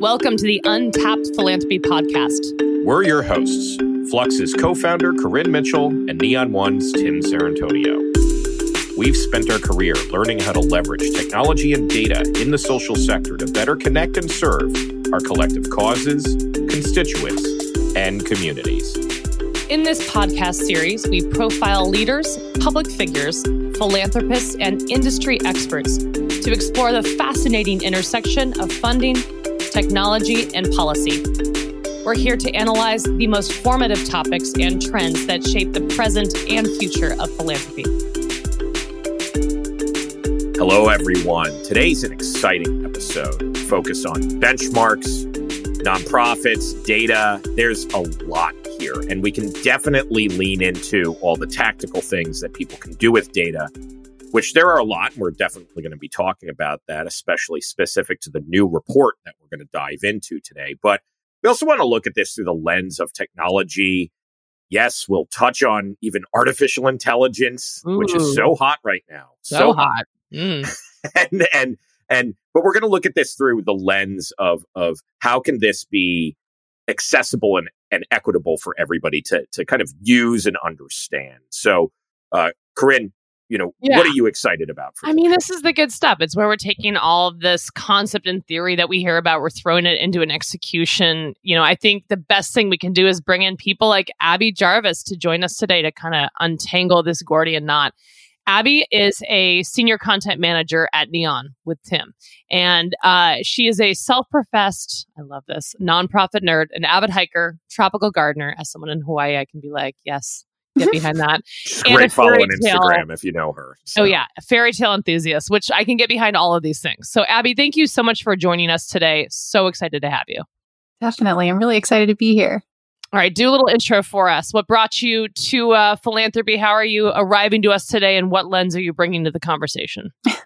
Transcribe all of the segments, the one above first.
Welcome to the Untapped Philanthropy Podcast. We're your hosts, Fluxx's co founder, Corinne Mitchell, and Neon One's Tim Sarantonio. We've spent our career learning how to leverage technology and data in the social sector to better connect and serve our collective causes, constituents, and communities. In this podcast series, we profile leaders, public figures, philanthropists, and industry experts to explore the fascinating intersection of funding, technology, and policy. We're here to analyze the most formative topics and trends that shape the present and future of philanthropy. Hello, everyone. Today's an exciting episode focused on benchmarks, nonprofits, data. There's a lot here, and we can definitely lean into all the tactical things that people can do with data, which there are a lot. And we're definitely going to be talking about that, especially specific to the new report that we're going to dive into today. But we also want to look at this through the lens of technology. Yes, we'll touch on even artificial intelligence, Ooh. which is so hot right now. So, so hot. Mm. and and and but we're going to look at this through the lens of of how can this be accessible and, and equitable for everybody to to kind of use and understand. So, uh, Corinne, you know, yeah. what are you excited about? I mean, this is the good stuff. It's where we're taking all of this concept and theory that we hear about, we're throwing it into an execution. You know, I think the best thing we can do is bring in people like Abby Jarvis to join us today to kind of untangle this Gordian knot. Abby is a senior content manager at Neon with Tim. And uh, she is a self professed, I love this, nonprofit nerd, an avid hiker, tropical gardener. As someone in Hawaii, I can be like, yes, get behind that. great follow on Instagram if you know her. So. Oh yeah, a fairy tale enthusiast, which I can get behind all of these things. So Abby, thank you so much for joining us today. So excited to have you. Definitely, I'm really excited to be here. All right, do a little intro for us. What brought you to uh, philanthropy? How are you arriving to us today, and what lens are you bringing to the conversation?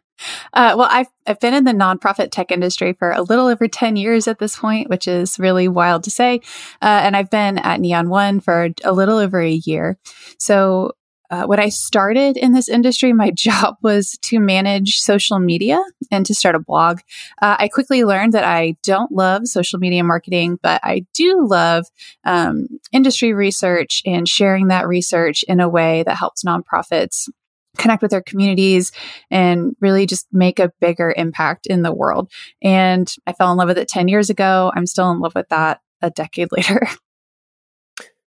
Uh, well, I've, I've been in the nonprofit tech industry for a little over 10 years at this point, which is really wild to say. Uh, and I've been at Neon One for a little over a year. So uh, when I started in this industry, my job was to manage social media and to start a blog. Uh, I quickly learned that I don't love social media marketing, but I do love um, industry research and sharing that research in a way that helps nonprofits connect with their communities and really just make a bigger impact in the world. And I fell in love with it 10 years ago. I'm still in love with that a decade later.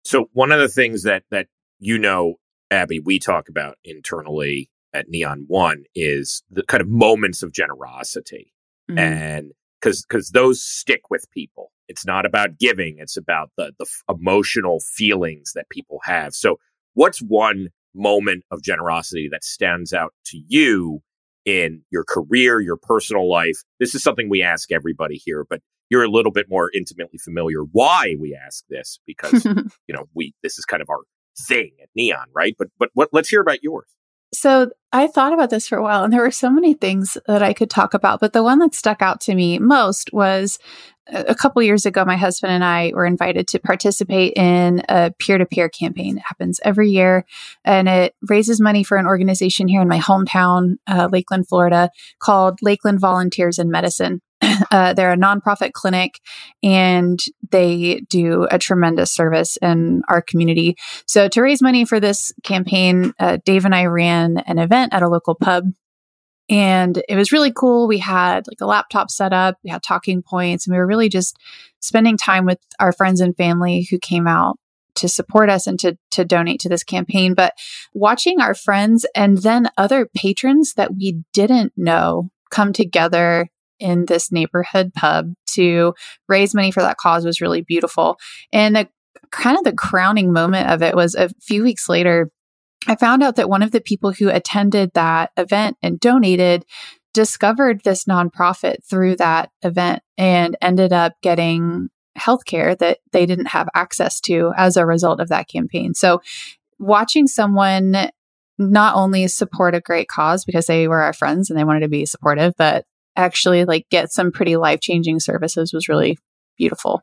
So one of the things that that you know Abby, we talk about internally at Neon One is the kind of moments of generosity. Mm-hmm. And because because those stick with people. It's not about giving, it's about the the f- emotional feelings that people have. So what's one moment of generosity that stands out to you in your career, your personal life? This is something we ask everybody here, but you're a little bit more intimately familiar why we ask this because you know we this is kind of our thing at Neon, right? But but what, let's hear about yours. So I thought about this for a while, and there were so many things that I could talk about. But the one that stuck out to me most was a couple years ago. My husband and I were invited to participate in a peer-to-peer campaign. It happens every year, and it raises money for an organization here in my hometown, uh, Lakeland, Florida, called Lakeland Volunteers in Medicine. Uh, they're a nonprofit clinic and they do a tremendous service in our community. So, to raise money for this campaign, uh, Dave and I ran an event at a local pub. And it was really cool. We had like a laptop set up, we had talking points, and we were really just spending time with our friends and family who came out to support us and to to donate to this campaign but watching our friends and then other patrons that we didn't know come together in this neighborhood pub to raise money for that cause was really beautiful. And the kind of the crowning moment of it was a few weeks later, I found out that one of the people who attended that event and donated discovered this nonprofit through that event and ended up getting healthcare that they didn't have access to as a result of that campaign. So watching someone not only support a great cause because they were our friends and they wanted to be supportive, but actually like get some pretty life changing services was really beautiful.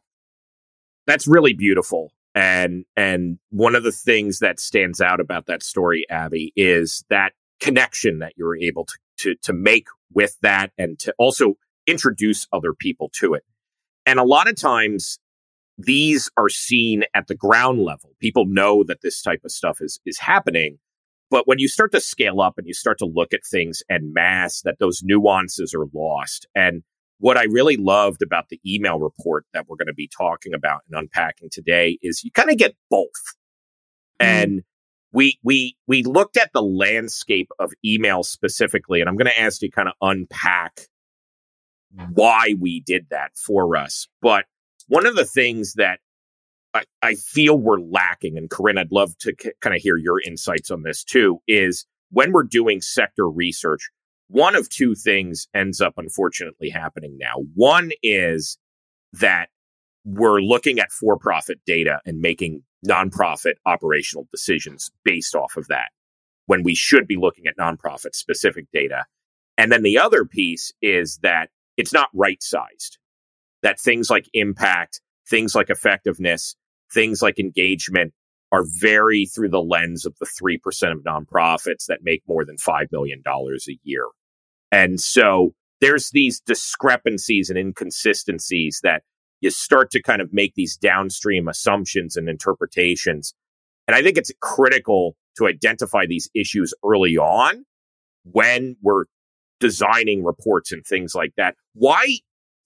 That's really beautiful. And and one of the things that stands out about that story, Abby, is that connection that you were able to to, to make with that and to also introduce other people to it. And a lot of times these are seen at the ground level. People know that this type of stuff is, is happening. But when you start to scale up and you start to look at things and mass, that those nuances are lost. And what I really loved about the email report that we're going to be talking about and unpacking today is you kind of get both. Mm. And we we we looked at the landscape of email specifically, and I'm going to ask you kind of unpack why we did that for us. But one of the things that I, I feel we're lacking, and Corinne, I'd love to kind of hear your insights on this too, is when we're doing sector research, one of two things ends up unfortunately happening now. One is that we're looking at for profit data and making nonprofit operational decisions based off of that when we should be looking at nonprofit specific data. And then the other piece is that it's not right sized, that things like impact, things like effectiveness, things like engagement are very through the lens of the 3% of nonprofits that make more than $5 million a year. And so there's these discrepancies and inconsistencies that you start to kind of make these downstream assumptions and interpretations. And I think it's critical to identify these issues early on when we're designing reports and things like that. Why,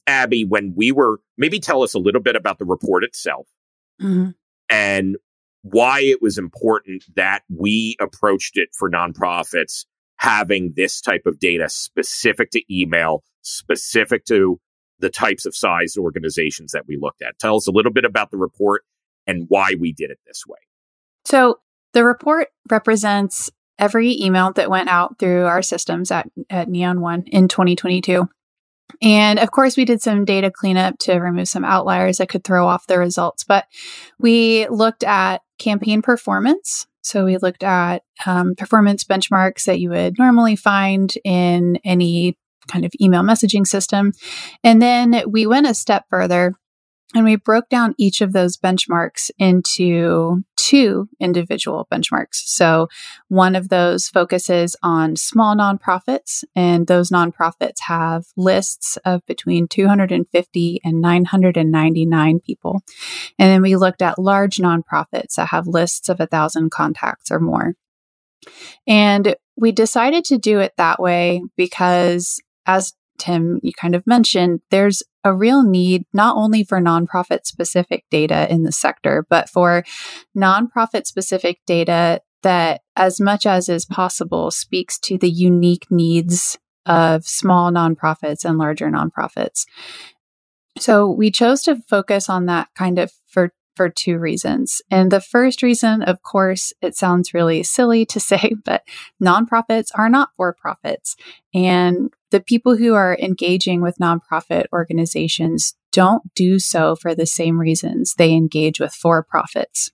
Abby, when we were, maybe tell us a little bit about the report itself mm-hmm. and why it was important that we approached it for nonprofits having this type of data specific to email, specific to the types of size organizations that we looked at. Tell us a little bit about the report and why we did it this way. So, the report represents every email that went out through our systems at, at Neon One in 2022. And of course, we did some data cleanup to remove some outliers that could throw off the results. But we looked at campaign performance. So we looked at um, performance benchmarks that you would normally find in any kind of email messaging system. And then we went a step further and we broke down each of those benchmarks into two individual benchmarks. So one of those focuses on small nonprofits, and those nonprofits have lists of between 250 and 999 people. And then we looked at large nonprofits that have lists of a thousand contacts or more. And we decided to do it that way because as Tim, you kind of mentioned, there's a real need not only for nonprofit specific data in the sector, but for nonprofit specific data that, as much as is possible, speaks to the unique needs of small nonprofits and larger nonprofits. So we chose to focus on that kind of for for two reasons. And the first reason, of course, it sounds really silly to say, but nonprofits are not for profits. And the people who are engaging with nonprofit organizations don't do so for the same reasons they engage with for profits.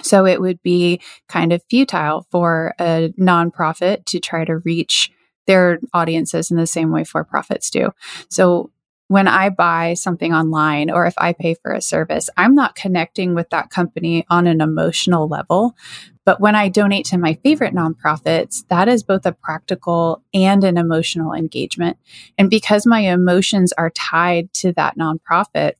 So it would be kind of futile for a nonprofit to try to reach their audiences in the same way for profits do. So when I buy something online or if I pay for a service, I'm not connecting with that company on an emotional level. But when I donate to my favorite nonprofits, that is both a practical and an emotional engagement. And because my emotions are tied to that nonprofit,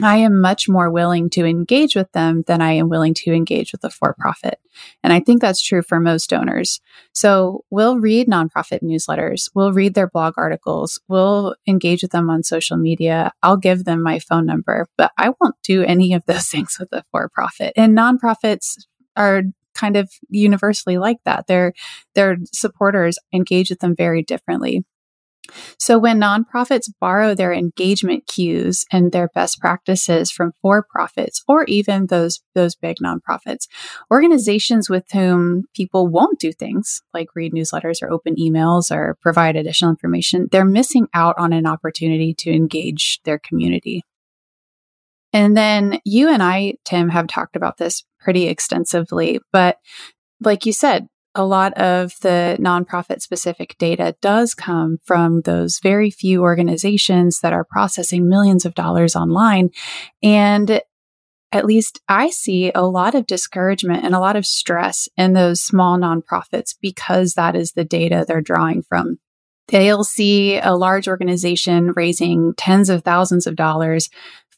I am much more willing to engage with them than I am willing to engage with a for profit. And I think that's true for most donors. So we'll read nonprofit newsletters, we'll read their blog articles, we'll engage with them on social media. I'll give them my phone number, but I won't do any of those things with a for profit. And nonprofits are kind of universally like that. Their their supporters engage with them very differently. So when nonprofits borrow their engagement cues and their best practices from for-profits or even those those big nonprofits, organizations with whom people won't do things like read newsletters or open emails or provide additional information, they're missing out on an opportunity to engage their community. And then you and I, Tim, have talked about this pretty extensively, but like you said, a lot of the nonprofit specific data does come from those very few organizations that are processing millions of dollars online. And at least I see a lot of discouragement and a lot of stress in those small nonprofits because that is the data they're drawing from. They'll see a large organization raising tens of thousands of dollars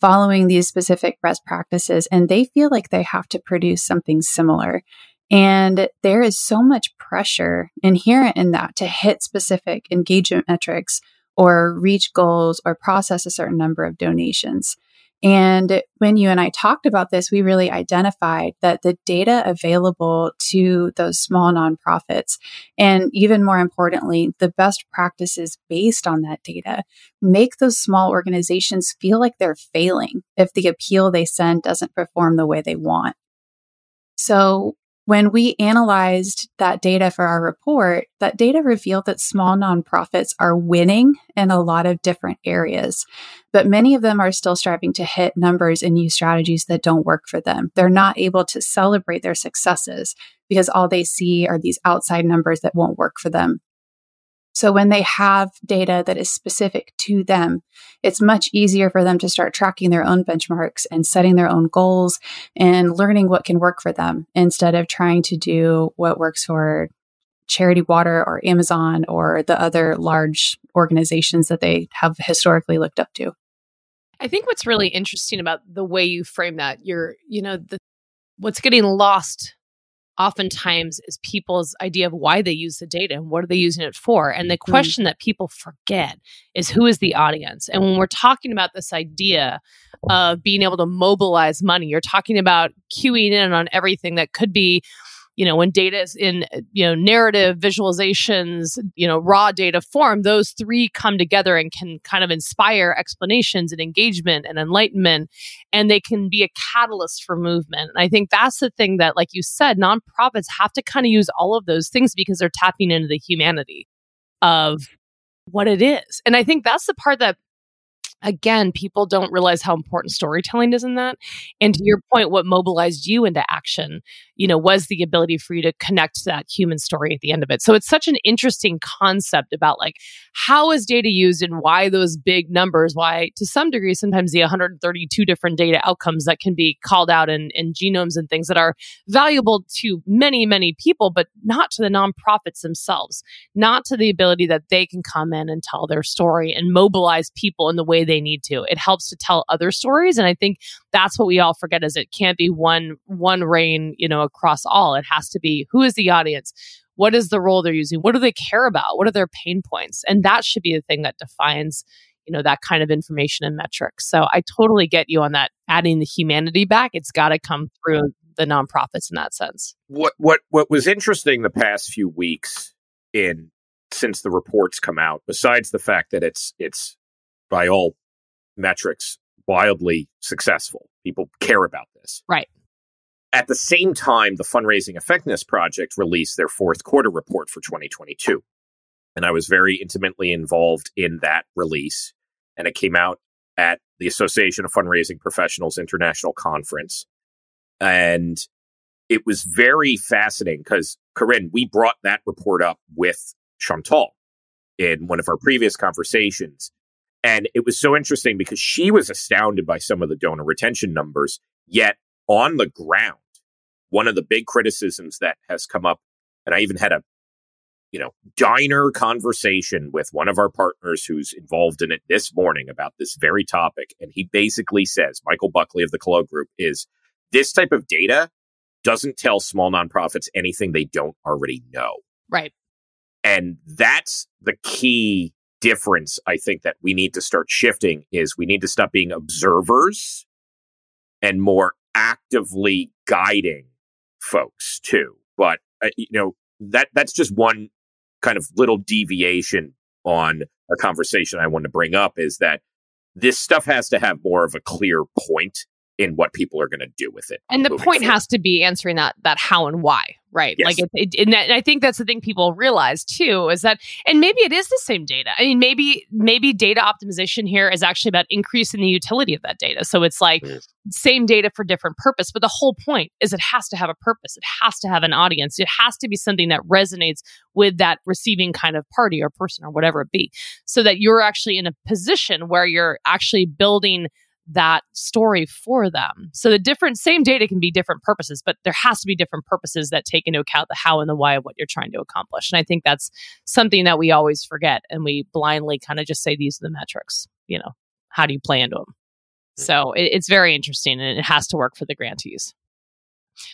following these specific best practices and they feel like they have to produce something similar. And there is so much pressure inherent in that to hit specific engagement metrics or reach goals or process a certain number of donations. And when you and I talked about this, we really identified that the data available to those small nonprofits, and even more importantly, the best practices based on that data, make those small organizations feel like they're failing if the appeal they send doesn't perform the way they want. So when we analyzed that data for our report, that data revealed that small nonprofits are winning in a lot of different areas, but many of them are still striving to hit numbers and use strategies that don't work for them. They're not able to celebrate their successes because all they see are these outside numbers that won't work for them. So when they have data that is specific to them, it's much easier for them to start tracking their own benchmarks and setting their own goals and learning what can work for them instead of trying to do what works for Charity Water or Amazon or the other large organizations that they have historically looked up to. I think what's really interesting about the way you frame that, you're, you know, the what's getting lost oftentimes is people's idea of why they use the data and what are they using it for. And the mm-hmm. question that people forget is who is the audience? And when we're talking about this idea of being able to mobilize money, you're talking about queuing in on everything that could be you know when data is in you know narrative visualizations you know raw data form those three come together and can kind of inspire explanations and engagement and enlightenment and they can be a catalyst for movement. And i think that's the thing that like you said nonprofits have to kind of use all of those things because they're tapping into the humanity of what it is. And i think that's the part that again, people don't realize how important storytelling is in that. And to mm-hmm. your point, what mobilized you into action, you know, was the ability for you to connect to that human story at the end of it. So it's such an interesting concept about like how is data used and why those big numbers, why to some degree, sometimes the 132 different data outcomes that can be called out in, in genomes and things that are valuable to many, many people, but not to the nonprofits themselves, not to the ability that they can come in and tell their story and mobilize people in the way they need to. It helps to tell other stories. And I think that's what we all forget is it can't be one one reign, you know, across all. It has to be who is the audience? What is the role they're using? What do they care about? What are their pain points? And that should be the thing that defines you know that kind of information and metrics so i totally get you on that adding the humanity back it's got to come through the nonprofits in that sense what what what was interesting the past few weeks in since the reports come out besides the fact that it's it's by all metrics wildly successful. People care about this. Right. At the same time, the Fundraising Effectiveness Project released their fourth quarter report for 2022. And I was very intimately involved in that release. And it came out at the Association of Fundraising Professionals International Conference. And it was very fascinating because, Corinne, we brought that report up with Chantal in one of our previous conversations. And it was so interesting because she was astounded by some of the donor retention numbers. Yet on the ground, one of the big criticisms that has come up, and I even had a, you know, diner conversation with one of our partners who's involved in it this morning about this very topic. And he basically says, Michael Buckley of the Calo Group is this type of data doesn't tell small nonprofits anything they don't already know. Right. And that's the key difference I think that we need to start shifting is we need to stop being observers and more actively guiding folks too. But uh, you know that that's just one kind of little deviation on a conversation I want to bring up is that this stuff has to have more of a clear point in what people are going to do with it. And the point forward. has to be answering that that how and why, right? Yes. Like, it, it, and, I think that's the thing people realize too is that, and maybe it is the same data. I mean, maybe maybe data optimization here is actually about increasing the utility of that data. So it's like mm. same data for different purpose, but the whole point is it has to have a purpose. It has to have an audience. It has to be something that resonates with that receiving kind of party or person or whatever it be, so that you're actually in a position where you're actually building that story for them. So the different same data can be different purposes, but there has to be different purposes that take into account the how and the why of what you're trying to accomplish. And I think that's something that we always forget and we blindly kind of just say these are the metrics, you know. How do you play into them? Mm. So it, it's very interesting and it has to work for the grantees.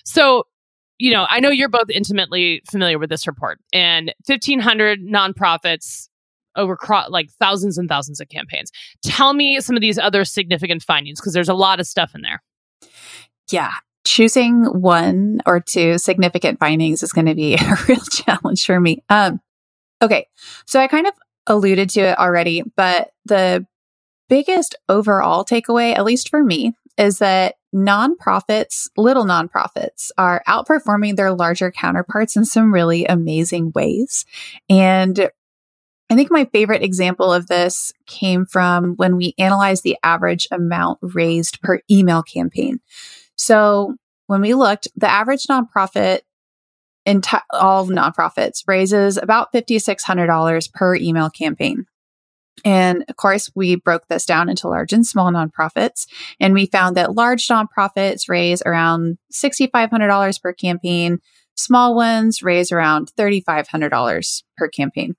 So, you know, I know you're both intimately familiar with this report and 1,500 nonprofits over cro- like thousands and thousands of campaigns. Tell me some of these other significant findings because there's a lot of stuff in there. Yeah. Choosing one or two significant findings is going to be a real challenge for me. Um, okay. So I kind of alluded to it already, but the biggest overall takeaway, at least for me, is that nonprofits, little nonprofits, are outperforming their larger counterparts in some really amazing ways. And I think my favorite example of this came from when we analyzed the average amount raised per email campaign. So when we looked, the average nonprofit in t- all nonprofits raises about $5,600 per email campaign. And of course, we broke this down into large and small nonprofits. And we found that large nonprofits raise around $6,500 per campaign. Small ones raise around $3,500 per campaign.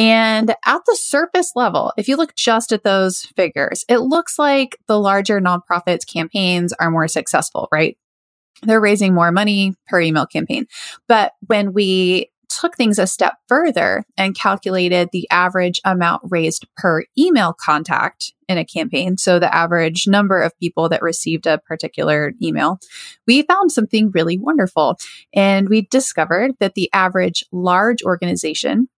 And at the surface level, if you look just at those figures, it looks like the larger nonprofits campaigns are more successful, right? They're raising more money per email campaign. But when we took things a step further and calculated the average amount raised per email contact in a campaign, so the average number of people that received a particular email, we found something really wonderful. And we discovered that the average large organization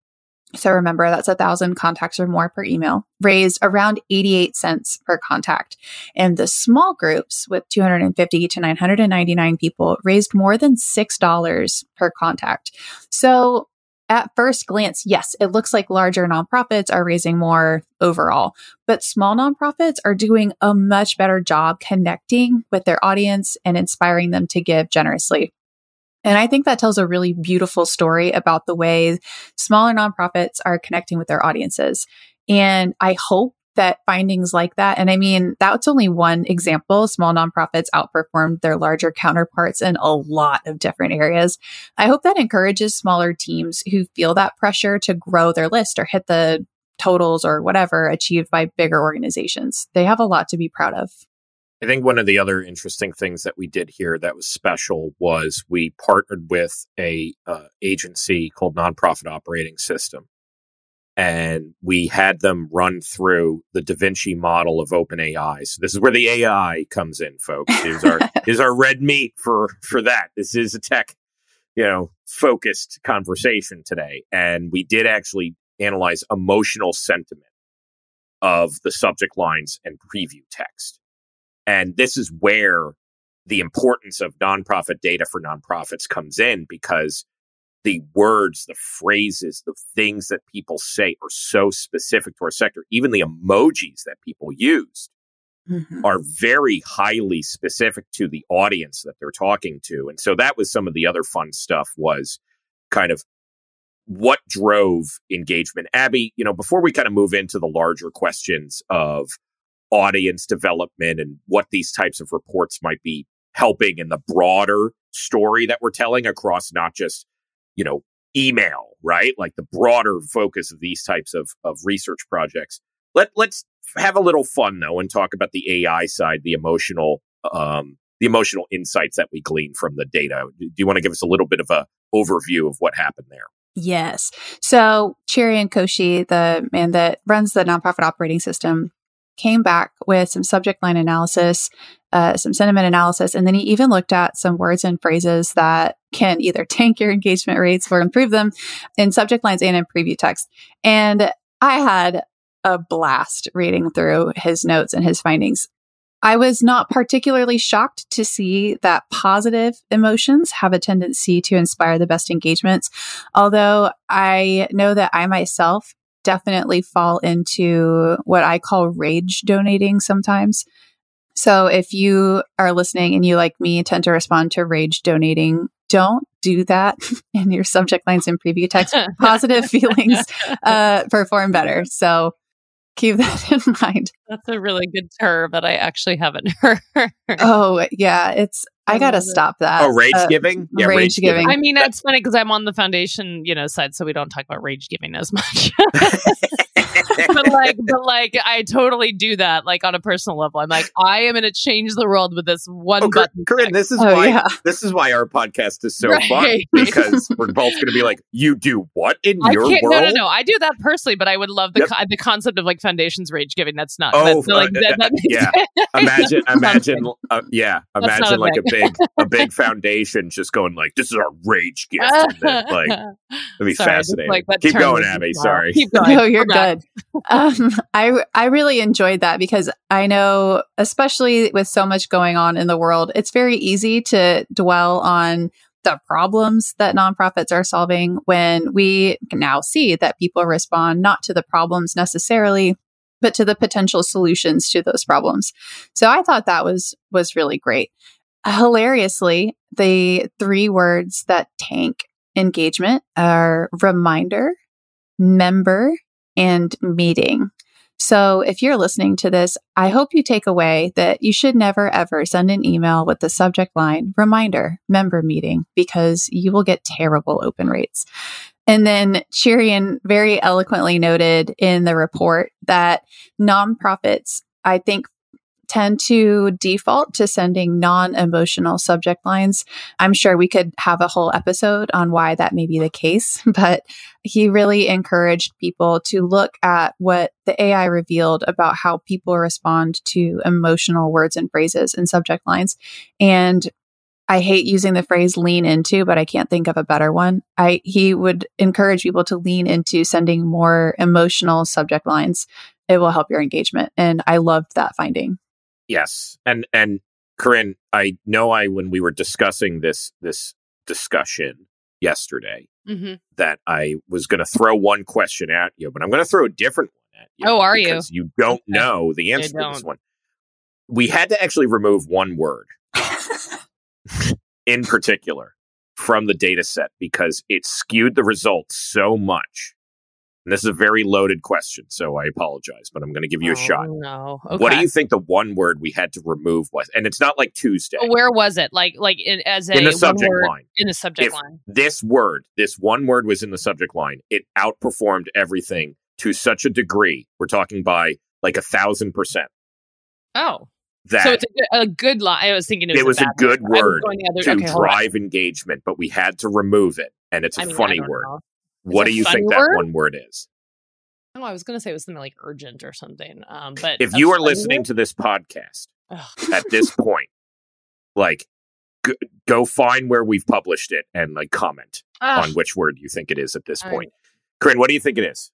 so remember that's a thousand contacts or more per email, raised around 88 cents per contact. And the small groups with 250 to 999 people raised more than $6 per contact. So at first glance, yes, it looks like larger nonprofits are raising more overall, but small nonprofits are doing a much better job connecting with their audience and inspiring them to give generously. And I think that tells a really beautiful story about the way smaller nonprofits are connecting with their audiences. And I hope that findings like that, and I mean, that's only one example. Small nonprofits outperformed their larger counterparts in a lot of different areas. I hope that encourages smaller teams who feel that pressure to grow their list or hit the totals or whatever achieved by bigger organizations. They have a lot to be proud of. I think one of the other interesting things that we did here that was special was we partnered with a uh, agency called Nonprofit Operating System, and we had them run through the Davinci model of OpenAI. So this is where the AI comes in, folks. Is our is our red meat for for that. This is a tech, you know, focused conversation today, and we did actually analyze emotional sentiment of the subject lines and preview text. And this is where the importance of nonprofit data for nonprofits comes in because the words, the phrases, the things that people say are so specific to our sector. Even the emojis that people use mm-hmm. are very highly specific to the audience that they're talking to. And so that was some of the other fun stuff was kind of what drove engagement. Abby, you know, before we kind of move into the larger questions of audience development and what these types of reports might be helping in the broader story that we're telling across not just, you know, email, right? Like the broader focus of these types of, of research projects. Let, let's have a little fun though and talk about the AI side, the emotional, um, the emotional insights that we glean from the data. Do you want to give us a little bit of a overview of what happened there? Yes. So Cherian Koshy, the man that runs the nonprofit operating system, came back with some subject line analysis, uh, some sentiment analysis, and then he even looked at some words and phrases that can either tank your engagement rates or improve them in subject lines and in preview text. And I had a blast reading through his notes and his findings. I was not particularly shocked to see that positive emotions have a tendency to inspire the best engagements. Although I know that I myself definitely fall into what I call rage donating sometimes. So if you are listening and you, like me, tend to respond to rage donating, don't do that in your subject lines and preview text. Positive feelings uh, perform better. So keep that in mind. That's a really good term that I actually haven't heard. oh, yeah. It's I, gotta stop that. Oh, rage uh, giving? Yeah, rage, rage giving. I mean, it's funny because I'm on the foundation, you know, side, so we don't talk about rage giving as much. but like, but like, I totally do that. Like on a personal level, I'm like, I am going to change the world with this one Oh, Cor- button. Corinne, this is Oh, why yeah. this is why our podcast is so fun because we're both going to be like, "You do what in I your can't. world?" No, no, no. I do that personally, but I would love the Yep. co- the concept of like foundations rage giving. That's not. Oh, that's, like, uh, that, that makes- yeah. Imagine, That's not a imagine, uh, yeah, That's imagine like a big, a big foundation just going like, "This is our rage gift." Then, like, that'd be Sorry, just, fascinating. like, Keep going, Abby. Sorry. Keep going. No, you're good. Um, I I really enjoyed that because I know, especially with so much going on in the world, it's very easy to dwell on the problems that nonprofits are solving when we now see that people respond not to the problems necessarily but to the potential solutions to those problems. So I thought that was was really great. Hilariously, the three words that tank engagement are reminder, member, and meeting. So if you're listening to this, I hope you take away that you should never ever send an email with the subject line reminder, member meeting, because you will get terrible open rates. And then Cherian very eloquently noted in the report that nonprofits, I think, tend to default to sending non emotional subject lines. I'm sure we could have a whole episode on why that may be the case, but he really encouraged people to look at what the AI revealed about how people respond to emotional words and phrases and subject lines. And I hate using the phrase lean into, but I can't think of a better one. I he would encourage people to lean into sending more emotional subject lines. It will help your engagement. And I loved that finding. Yes, and and Corinne, I know I when we were discussing this this discussion yesterday Mhm. that I was going to throw one question at you, but I'm going to throw a different one at you. Oh, are you? because you? don't know the answer to this one. We had to actually remove one word in particular from the data set because it skewed the results so much. And this is a very loaded question, so I apologize, but I'm going to give you a Oh, shot. No. Okay. What do you think the one word we had to remove was? And it's not like Tuesday. Where was it? Like, like in, as a in the subject word- line. In the subject If- line. This word, this one word was in the subject line. It outperformed everything to such a degree. We're talking by like a thousand percent. Oh, That so it's a good, a good line. I was thinking it was it was a bad good word other- to okay, drive engagement, but we had to remove it. And it's a I mean, funny word. know. What do you funny think that one word is? Oh, I was going to say it was something like urgent or something. Um, but If you are listening word? to this podcast Ugh. at this point, like go, go find where we've published it and like comment Ah, on which word you think it is at this I- point. Corinne, what do you think it is?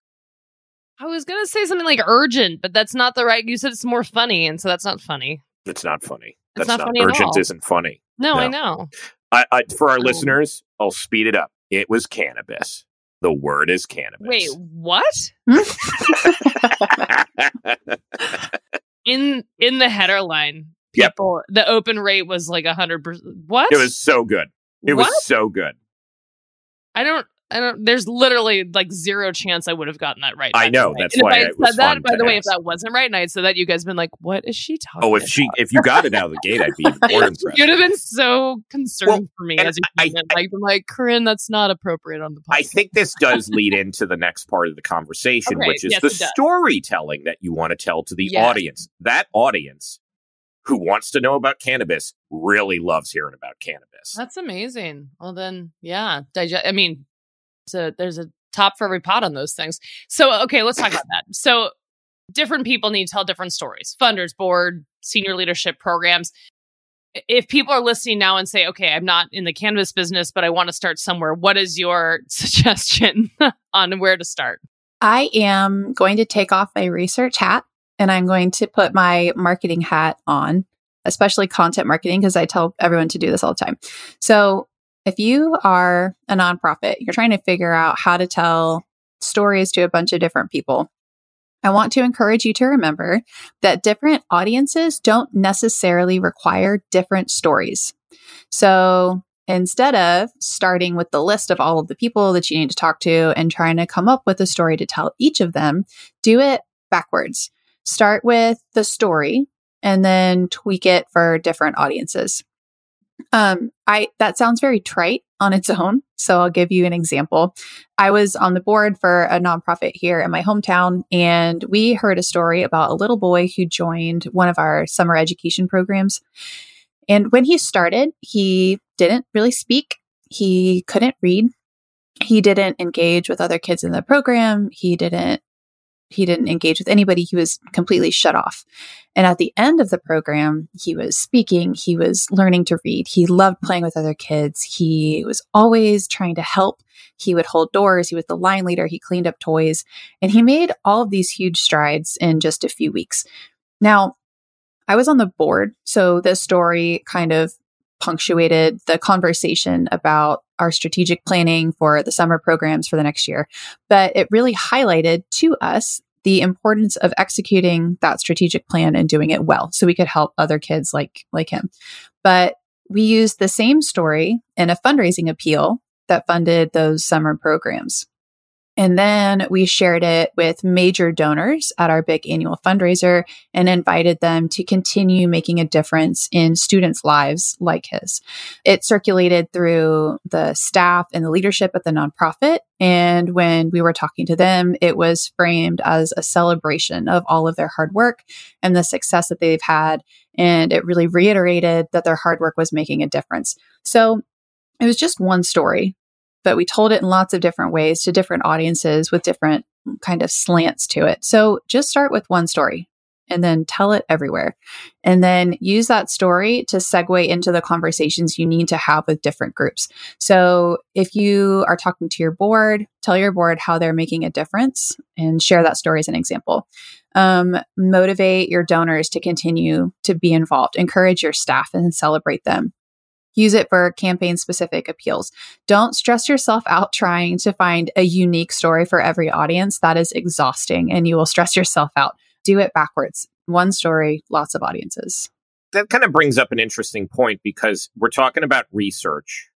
I was going to say something like urgent, but that's not the right. You said it's more funny, and so that's not funny. It's not funny. It's That's not not, funny at urgent. all. Isn't funny. No, I know. I, I, for our Oh. listeners, I'll speed it up. It was cannabis. The word is cannabis. Wait, what? In in the header line, Yep. people the open rate was like a hundred percent. What? it was so good. It what? was so good. I don't. I don't. There's literally like zero chance I would have gotten that right. I know, that's And why I was said that. By the way, if that wasn't right, and I said that, you guys been like, "What is she talking?" Oh, if she, if you got it out of the gate, I'd be more impressed. You'd have been so concerned Well, for me as you I- came in. like, I'm like, Corinne, that's not appropriate on the podcast. I think this does lead into the next part of the conversation, Okay, which is yes, the storytelling that you want to tell to the audience. That audience who wants to know about cannabis really loves hearing about cannabis. that's amazing. Well, then, yeah, digest. I mean, there's a top for every pot on those things. So, okay, let's talk about that. So, different people need to tell different stories. Funders board, senior leadership programs. If people are listening now and say, "Okay, I'm not in the cannabis business, but I want to start somewhere," what is your suggestion on where to start? I am going to take off my research hat and I'm going to put my marketing hat on, especially content marketing, because I tell everyone to do this all the time. So, if you are a nonprofit, you're trying to figure out how to tell stories to a bunch of different people. I want to encourage you to remember that different audiences don't necessarily require different stories. So, instead of starting with the list of all of the people that you need to talk to and trying to come up with a story to tell each of them, do it backwards. Start with the story and then tweak it for different audiences. Um, I that sounds very trite on its own. So I'll give you an example. I was on the board for a nonprofit here in my hometown, and we heard a story about a little boy who joined one of our summer education programs. And when he started, he didn't really speak. He couldn't read. He didn't engage with other kids in the program. He didn't he didn't engage with anybody. He was completely shut off. And at the end of the program, he was speaking, he was learning to read, he loved playing with other kids, he was always trying to help. He would hold doors, he was the line leader, he cleaned up toys, and he made all of these huge strides in just a few weeks. Now, I was on the board, so this story kind of punctuated the conversation about our strategic planning for the summer programs for the next year. But it really highlighted to us the importance of executing that strategic plan and doing it well so we could help other kids like like him. But we used the same story in a fundraising appeal that funded those summer programs. And then we shared it with major donors at our big annual fundraiser and invited them to continue making a difference in students' lives like his. It circulated through the staff and the leadership at the nonprofit. And when we were talking to them, it was framed as a celebration of all of their hard work and the success that they've had. And it really reiterated that their hard work was making a difference. So it was just one story but we told it in lots of different ways to different audiences with different kind of slants to it. So just start with one story and then tell it everywhere. And then use that story to segue into the conversations you need to have with different groups. So if you are talking to your board, tell your board how they're making a difference and share that story as an example. Um, motivate your donors to continue to be involved, encourage your staff and celebrate them. Use it for campaign specific appeals. Don't stress yourself out trying to find a unique story for every audience. That is exhausting and you will stress yourself out. Do it backwards. One story, lots of audiences. That kind of brings up an interesting point because we're talking about research.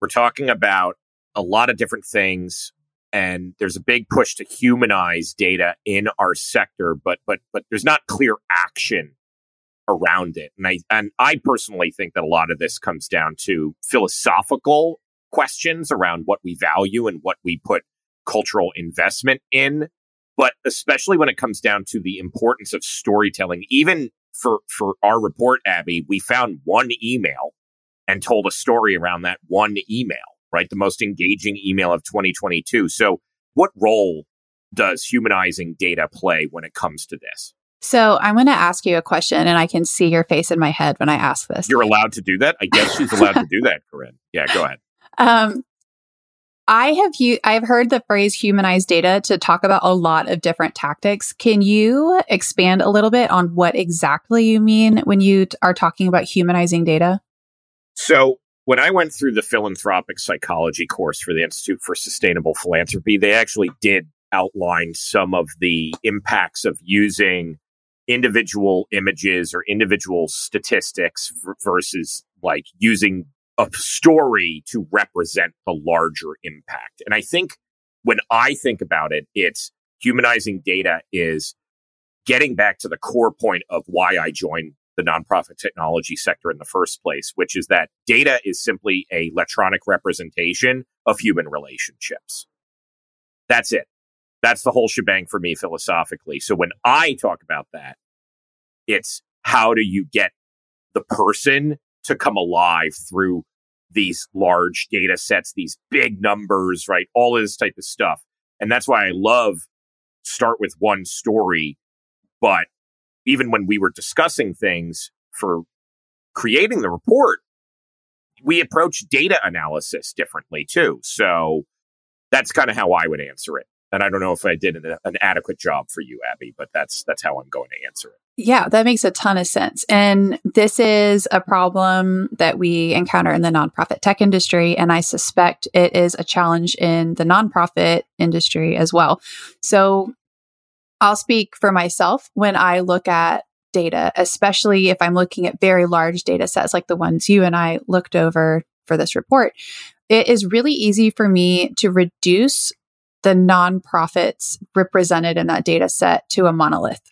We're talking about a lot of different things and there's a big push to humanize data in our sector but but but there's not clear action around it. And I and I personally think that a lot of this comes down to philosophical questions around what we value and what we put cultural investment in. But especially when it comes down to the importance of storytelling, even for for our report, Abby, we found one email and told a story around that one email, right? The most engaging email of 2022. So what role does humanizing data play when it comes to this? So I'm going to ask you a question, and I can see your face in my head when I ask this. You're allowed to do that. I guess she's allowed to do that, Corinne. Yeah, go ahead. Um, I have u- I've heard the phrase humanized data to talk about a lot of different tactics. Can you expand a little bit on what exactly you mean when you t- are talking about humanizing data? So, when I went through the philanthropic psychology course for the Institute for Sustainable Philanthropy, they actually did outline some of the impacts of using individual images or individual statistics versus like using a story to represent the larger impact. And I think when I think about it, it's humanizing data is getting back to the core point of why I joined the nonprofit technology sector in the first place, which is that data is simply a electronic representation of human relationships. That's it. That's the whole shebang for me philosophically. So when I talk about that, it's how do you get the person to come alive through these large data sets, these big numbers, right? All this type of stuff. And that's why I love start with one story. But even when we were discussing things for creating the report, we approach data analysis differently too. So that's kind of how I would answer it. And I don't know if I did an, an, adequate job for you, Abby, but that's that's how I'm going to answer it. Yeah, that makes a ton of sense. And this is a problem that we encounter in the nonprofit tech industry. And I suspect it is a challenge in the nonprofit industry as well. So I'll speak for myself when I look at data, especially if I'm looking at very large data sets like the ones you and I looked over for this report. It is really easy for me to reduce the nonprofits represented in that data set to a monolith.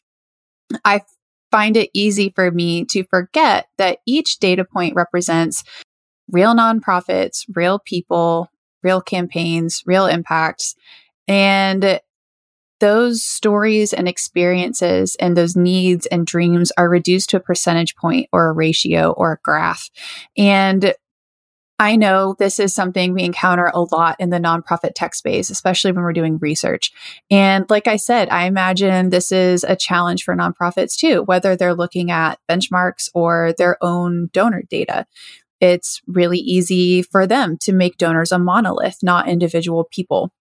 I find it easy for me to forget that each data point represents real nonprofits, real people, real campaigns, real impacts. And those stories and experiences and those needs and dreams are reduced to a percentage point or a ratio or a graph. And I know this is something we encounter a lot in the nonprofit tech space, especially when we're doing research. And like I said, I imagine this is a challenge for nonprofits too, whether they're looking at benchmarks or their own donor data. It's really easy for them to make donors a monolith, not individual people.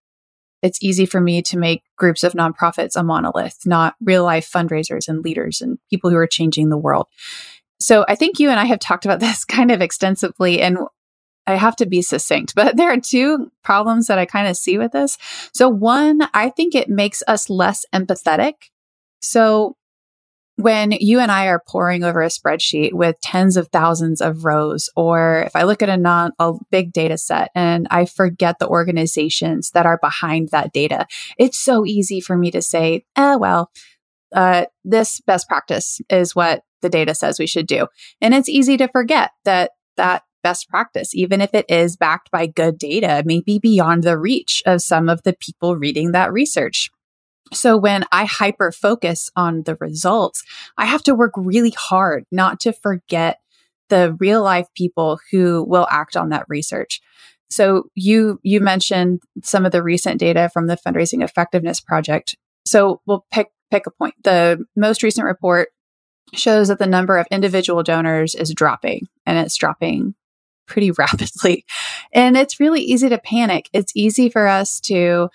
It's easy for me to make groups of nonprofits a monolith, not real life fundraisers and leaders and people who are changing the world. So I think you and I have talked about this kind of extensively. And I have to be succinct, but there are two problems that I kind of see with this. So, one, I think it makes us less empathetic. So, when you and I are poring over a spreadsheet with tens of thousands of rows, or if I look at a non a big data set and I forget the organizations that are behind that data, it's so easy for me to say, eh, well, uh, this best practice is what the data says we should do. And it's easy to forget that that best practice, even if it is backed by good data, may be beyond the reach of some of the people reading that research. So when I hyper focus on the results, I have to work really hard not to forget the real life people who will act on that research. So you you mentioned some of the recent data from the fundraising effectiveness project. So we'll pick pick a point. The most recent report shows that the number of individual donors is dropping and it's dropping pretty rapidly. And it's really easy to panic. It's easy for us to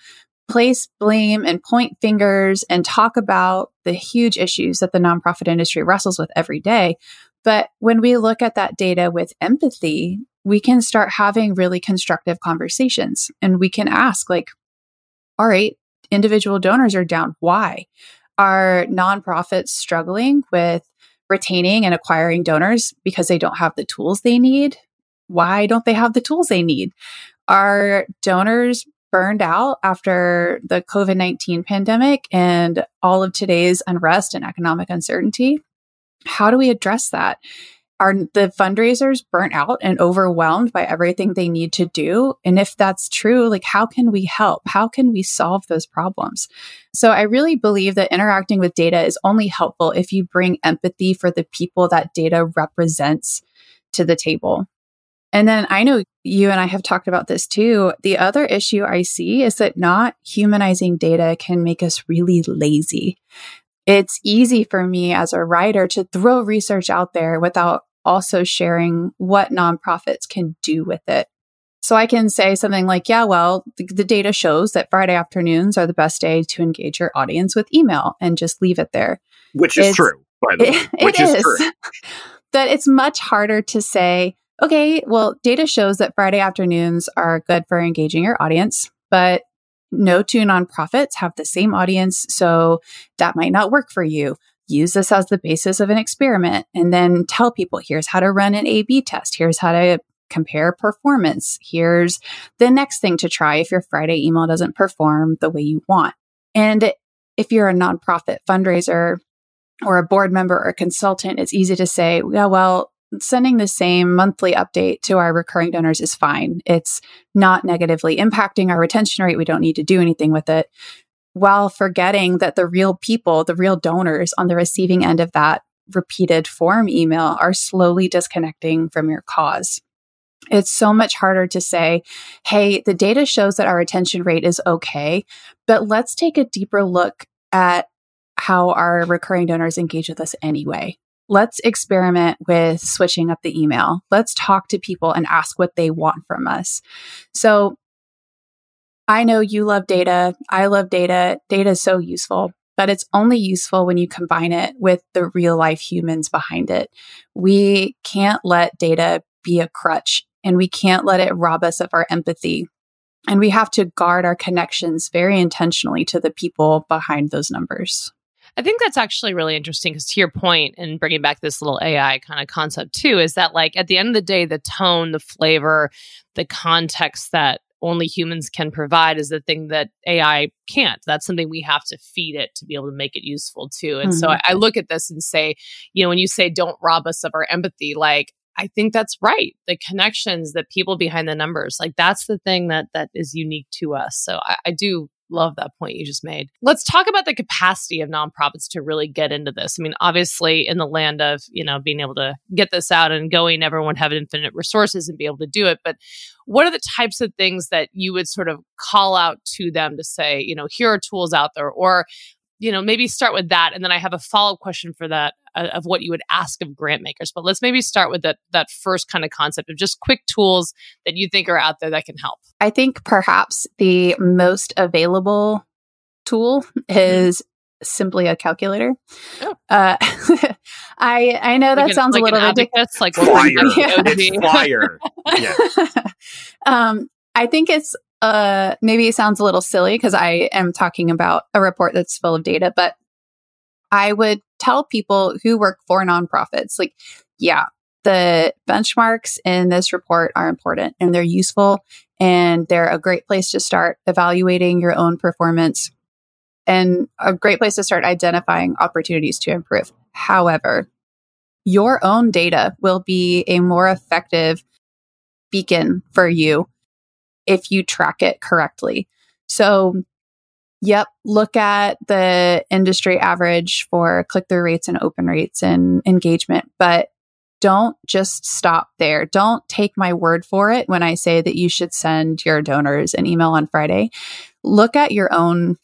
place blame and point fingers and talk about the huge issues that the nonprofit industry wrestles with every day. But when we look at that data with empathy, we can start having really constructive conversations and we can ask, like, all right, individual donors are down. Why? Are nonprofits struggling with retaining and acquiring donors because they don't have the tools they need? Why don't they have the tools they need? Are donors burned out after the COVID 19 pandemic and all of today's unrest and economic uncertainty? How do we address that? Are the fundraisers burnt out and overwhelmed by everything they need to do? And if that's true, like how can we help? How can we solve those problems? So I really believe that interacting with data is only helpful if you bring empathy for the people that data represents to the table. And then I know you and I have talked about this too. The other issue I see is that not humanizing data can make us really lazy. It's easy for me as a writer to throw research out there without also sharing what nonprofits can do with it. So I can say something like, yeah, well, the, the, data shows that Friday afternoons are the best day to engage your audience with email and just leave it there. Which is true, by the way. It, Which is, is true. that it's much harder to say, okay, well, data shows that Friday afternoons are good for engaging your audience, but no two nonprofits have the same audience. So that might not work for you. Use this as the basis of an experiment and then tell people here's how to run an A B test. Here's how to compare performance. Here's the next thing to try if your Friday email doesn't perform the way you want. And if you're a nonprofit fundraiser or a board member or a consultant, it's easy to say, yeah, well, sending the same monthly update to our recurring donors is fine. It's not negatively impacting our retention rate. We don't need to do anything with it while forgetting that the real people, the real donors on the receiving end of that repeated form email are slowly disconnecting from your cause. It's so much harder to say, hey, the data shows that our retention rate is okay, but let's take a deeper look at how our recurring donors engage with us anyway let's experiment with switching up the email. Let's talk to people and ask what they want from us. So I know you love data. I love data. Data is so useful, but it's only useful when you combine it with the real life humans behind it. We can't let data be a crutch and we can't let it rob us of our empathy. And we have to guard our connections very intentionally to the people behind those numbers. I think that's actually really interesting because to your point and bringing back this little AI kind of concept too is that like at the end of the day the tone, the flavor, the context that only humans can provide is the thing that AI can't. That's something we have to feed it to be able to make it useful too. And mm-hmm. so I, I look at this and say, you know, when you say don't rob us of our empathy, like I think that's right. The connections that people behind the numbers, like that's the thing that that is unique to us. So I, I do love that point you just made. Let's talk about the capacity of nonprofits to really get into this. I mean, obviously, in the land of you know being able to get this out and going, everyone have infinite resources and be able to do it. But what are the types of things that you would sort of call out to them to say, you know, here are tools out there, or you know, maybe start with that, and then I have a follow up question for that uh, of what you would ask of grant makers. But let's maybe start with that that first kind of concept of just quick tools that you think are out there that can help. I think perhaps the most available tool mm-hmm. is mm-hmm. simply a calculator. Oh. Uh, I I know that like sounds an, a little ridiculous, like flyer, yeah. flyer. Yeah. um, I think it's uh, maybe it sounds a little silly because I am talking about a report that's full of data, but I would tell people who work for nonprofits, like, yeah, the benchmarks in this report are important and they're useful and they're a great place to start evaluating your own performance and a great place to start identifying opportunities to improve. However, your own data will be a more effective beacon for you if you track it correctly. So, yep, look at the industry average for click through rates and open rates and engagement, but don't just stop there. Don't take my word for it when I say that you should send your donors an email on Friday. Look at your own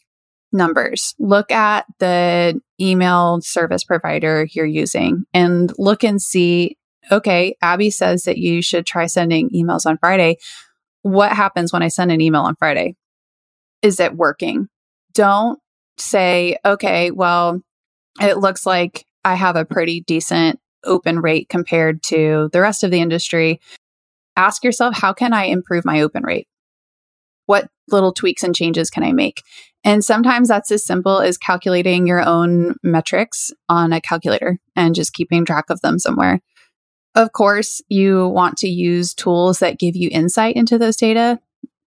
numbers. Look at the email service provider you're using and look and see okay, Abby says that you should try sending emails on Friday what happens when I send an email on Friday? Is it working? Don't say, okay, well, it looks like I have a pretty decent open rate compared to the rest of the industry. Ask yourself, how can I improve my open rate? What little tweaks and changes can I make? And sometimes that's as simple as calculating your own metrics on a calculator and just keeping track of them somewhere. Of course, you want to use tools that give you insight into those data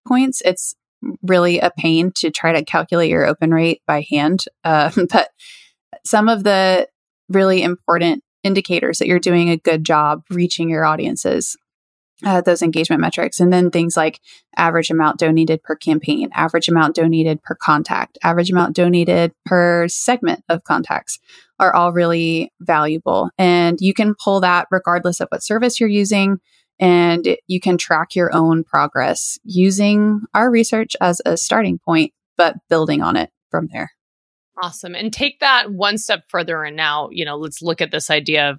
points. It's really a pain to try to calculate your open rate by hand. Uh, but some of the really important indicators that you're doing a good job reaching your audiences uh, those engagement metrics. And then things like average amount donated per campaign, average amount donated per contact, average amount donated per segment of contacts are all really valuable. And you can pull that regardless of what service you're using. And you can track your own progress using our research as a starting point, but building on it from there. Awesome. And take that one step further. And now, you know, let's look at this idea of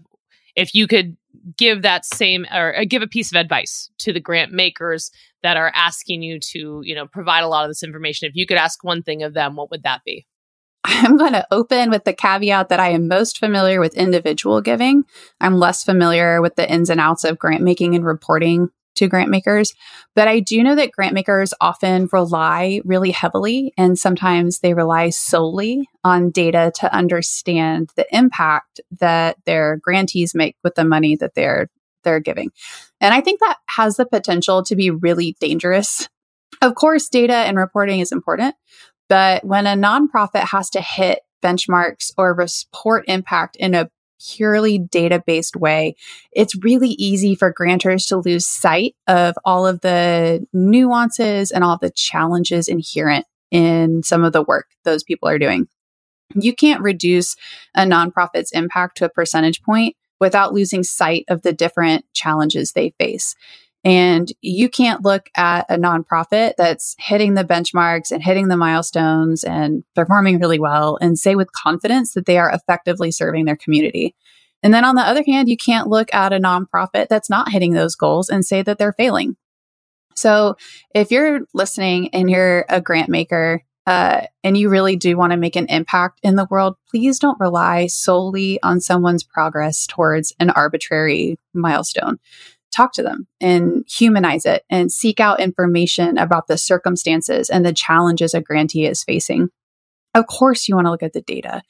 if you could give that same or uh, give a piece of advice to the grant makers that are asking you to you know provide a lot of this information if you could ask one thing of them what would that be I'm going to open with the caveat that I am most familiar with individual giving. I'm less familiar with the ins and outs of grant making and reporting to grant makers. But I do know that grant makers often rely really heavily and sometimes they rely solely on data to understand the impact that their grantees make with the money that they're they're giving. And I think that has the potential to be really dangerous. Of course, data and reporting is important, but when a nonprofit has to hit benchmarks or report impact in a purely data based way, it's really easy for grantors to lose sight of all of the nuances and all the challenges inherent in some of the work those people are doing. You can't reduce a nonprofit's impact to a percentage point without losing sight of the different challenges they face. And you can't look at a nonprofit that's hitting the benchmarks and hitting the milestones and performing really well and say with confidence that they are effectively serving their community. And then on the other hand, you can't look at a nonprofit that's not hitting those goals and say that they're failing. So if you're listening and you're a grant maker uh, and you really do want to make an impact in the world, please don't rely solely on someone's progress towards an arbitrary milestone talk to them and humanize it and seek out information about the circumstances and the challenges a grantee is facing. Of course, you want to look at the data,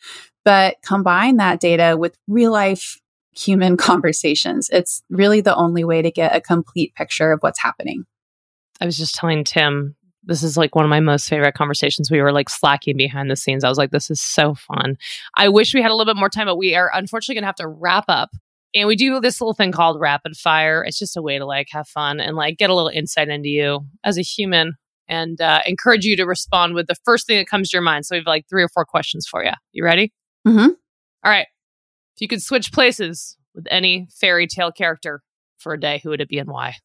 but combine that data with real life human conversations. It's really the only way to get a complete picture of what's happening. I was just telling Tim, this is like one of my most favorite conversations. We were like slacking behind the scenes. I was like, this is so fun. I wish we had a little bit more time, but we are unfortunately going to have to wrap up And we do this little thing called rapid fire. It's just a way to like have fun and like get a little insight into you as a human and uh, encourage you to respond with the first thing that comes to your mind. So we have like three or four questions for you. You ready? Mm-hmm. All right. If you could switch places with any fairy tale character for a day, who would it be and why?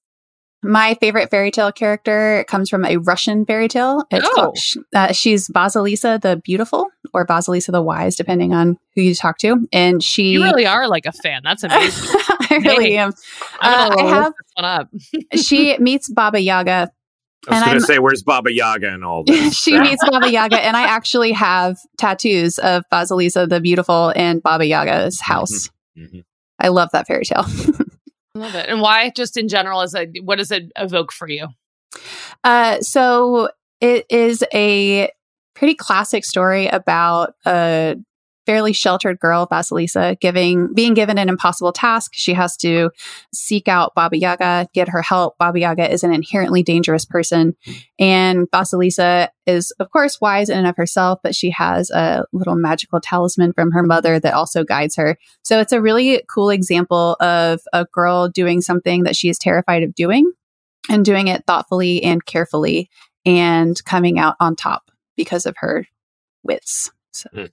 My favorite fairy tale character comes from a Russian fairy tale. It's Oh. called, uh, she's Vasilisa the Beautiful or Vasilisa the Wise, depending on who you talk to. And she. You really are like a fan. That's amazing. I really Hey. am. I'm Uh, gonna I look have- this one up. She meets Baba Yaga. I was going to say, where's Baba Yaga and all this? she meets Baba Yaga, and I actually have tattoos of Vasilisa the Beautiful and Baba Yaga's house. Mhm. I love that fairy tale. Love it. And why? Just in general, as a what does it evoke for you? Uh, so it is a pretty classic story about a fairly sheltered girl, Vasilisa, giving being given an impossible task. She has to seek out Baba Yaga, get her help. Baba Yaga is an inherently dangerous person, and Vasilisa is, of course, wise in and of herself, but she has a little magical talisman from her mother that also guides her. So it's a really cool example of a girl doing something that she is terrified of doing and doing it thoughtfully and carefully and coming out on top because of her wits. So, hmm.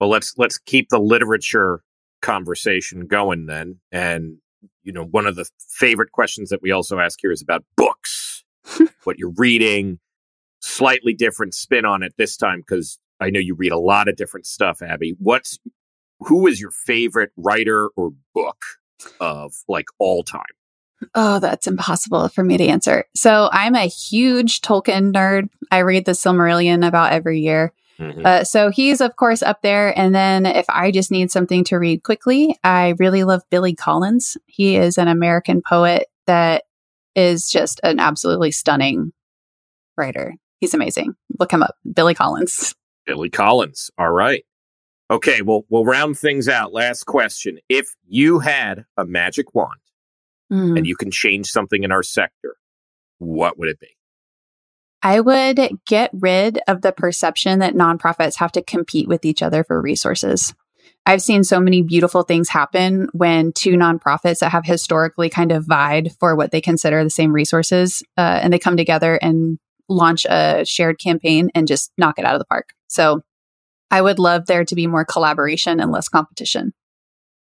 Well, let's let's keep the literature conversation going then. And you know, one of the favorite questions that we also ask here is about books, what you're reading, slightly different spin on it this time because I know you read a lot of different stuff. Abby, what's who is your favorite writer or book of like all time? oh, that's impossible for me to answer. So, I'm a huge Tolkien nerd. I read the Silmarillion about every year. Mhm. Uh, so he's of course up there. And then if I just need something to read quickly, I really love Billy Collins. He is an American poet that is just an absolutely stunning writer. He's amazing. Look him up, Billy Collins. Billy Collins. All right. Okay, well, we'll round things out. Last question. If you had a magic wand Mm. and you can change something in our sector, what would it be? I would get rid of the perception that nonprofits have to compete with each other for resources. I've seen so many beautiful things happen when two nonprofits that have historically kind of vied for what they consider the same resources, uh, and they come together and launch a shared campaign and just knock it out of the park. So I would love there to be more collaboration and less competition.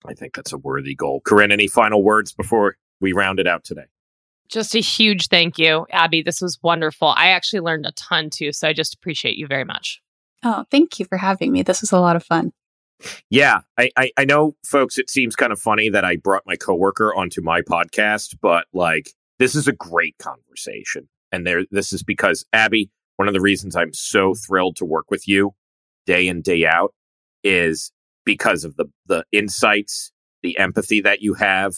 I think that's a worthy goal. Corinne, any final words before we round it out today? Just a huge thank you, Abby. This was wonderful. I actually learned a ton too, so I just appreciate you very much. Oh, thank you for having me. This was a lot of fun. Yeah, I, I, I know, folks, it seems kind of funny that I brought my coworker onto my podcast, but like, this is a great conversation. And there, this is because, Abby, one of the reasons I'm so thrilled to work with you day in, day out is because of the, the insights, the empathy that you have.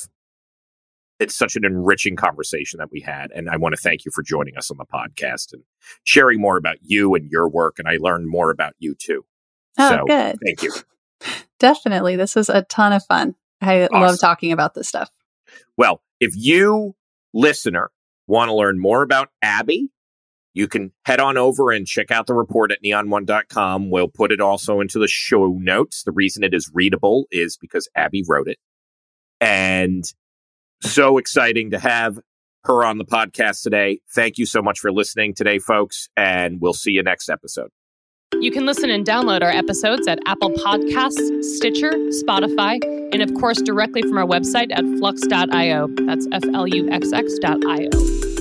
It's such an enriching conversation that we had. And I want to thank you for joining us on the podcast and sharing more about you and your work. And I learned more about you too. Oh, so good. thank you. Definitely. This was a ton of fun. I love talking about this stuff. Well, if you, listener, want to learn more about Abby, you can head on over and check out the report at neonone.com. We'll put it also into the show notes. The reason it is readable is because Abby wrote it. And so exciting to have her on the podcast today. Thank you so much for listening today, folks, and we'll see you next episode. You can listen and download our episodes at Apple Podcasts, Stitcher, Spotify, and of course directly from our website at fluxx.io. That's F L U X X dot I O.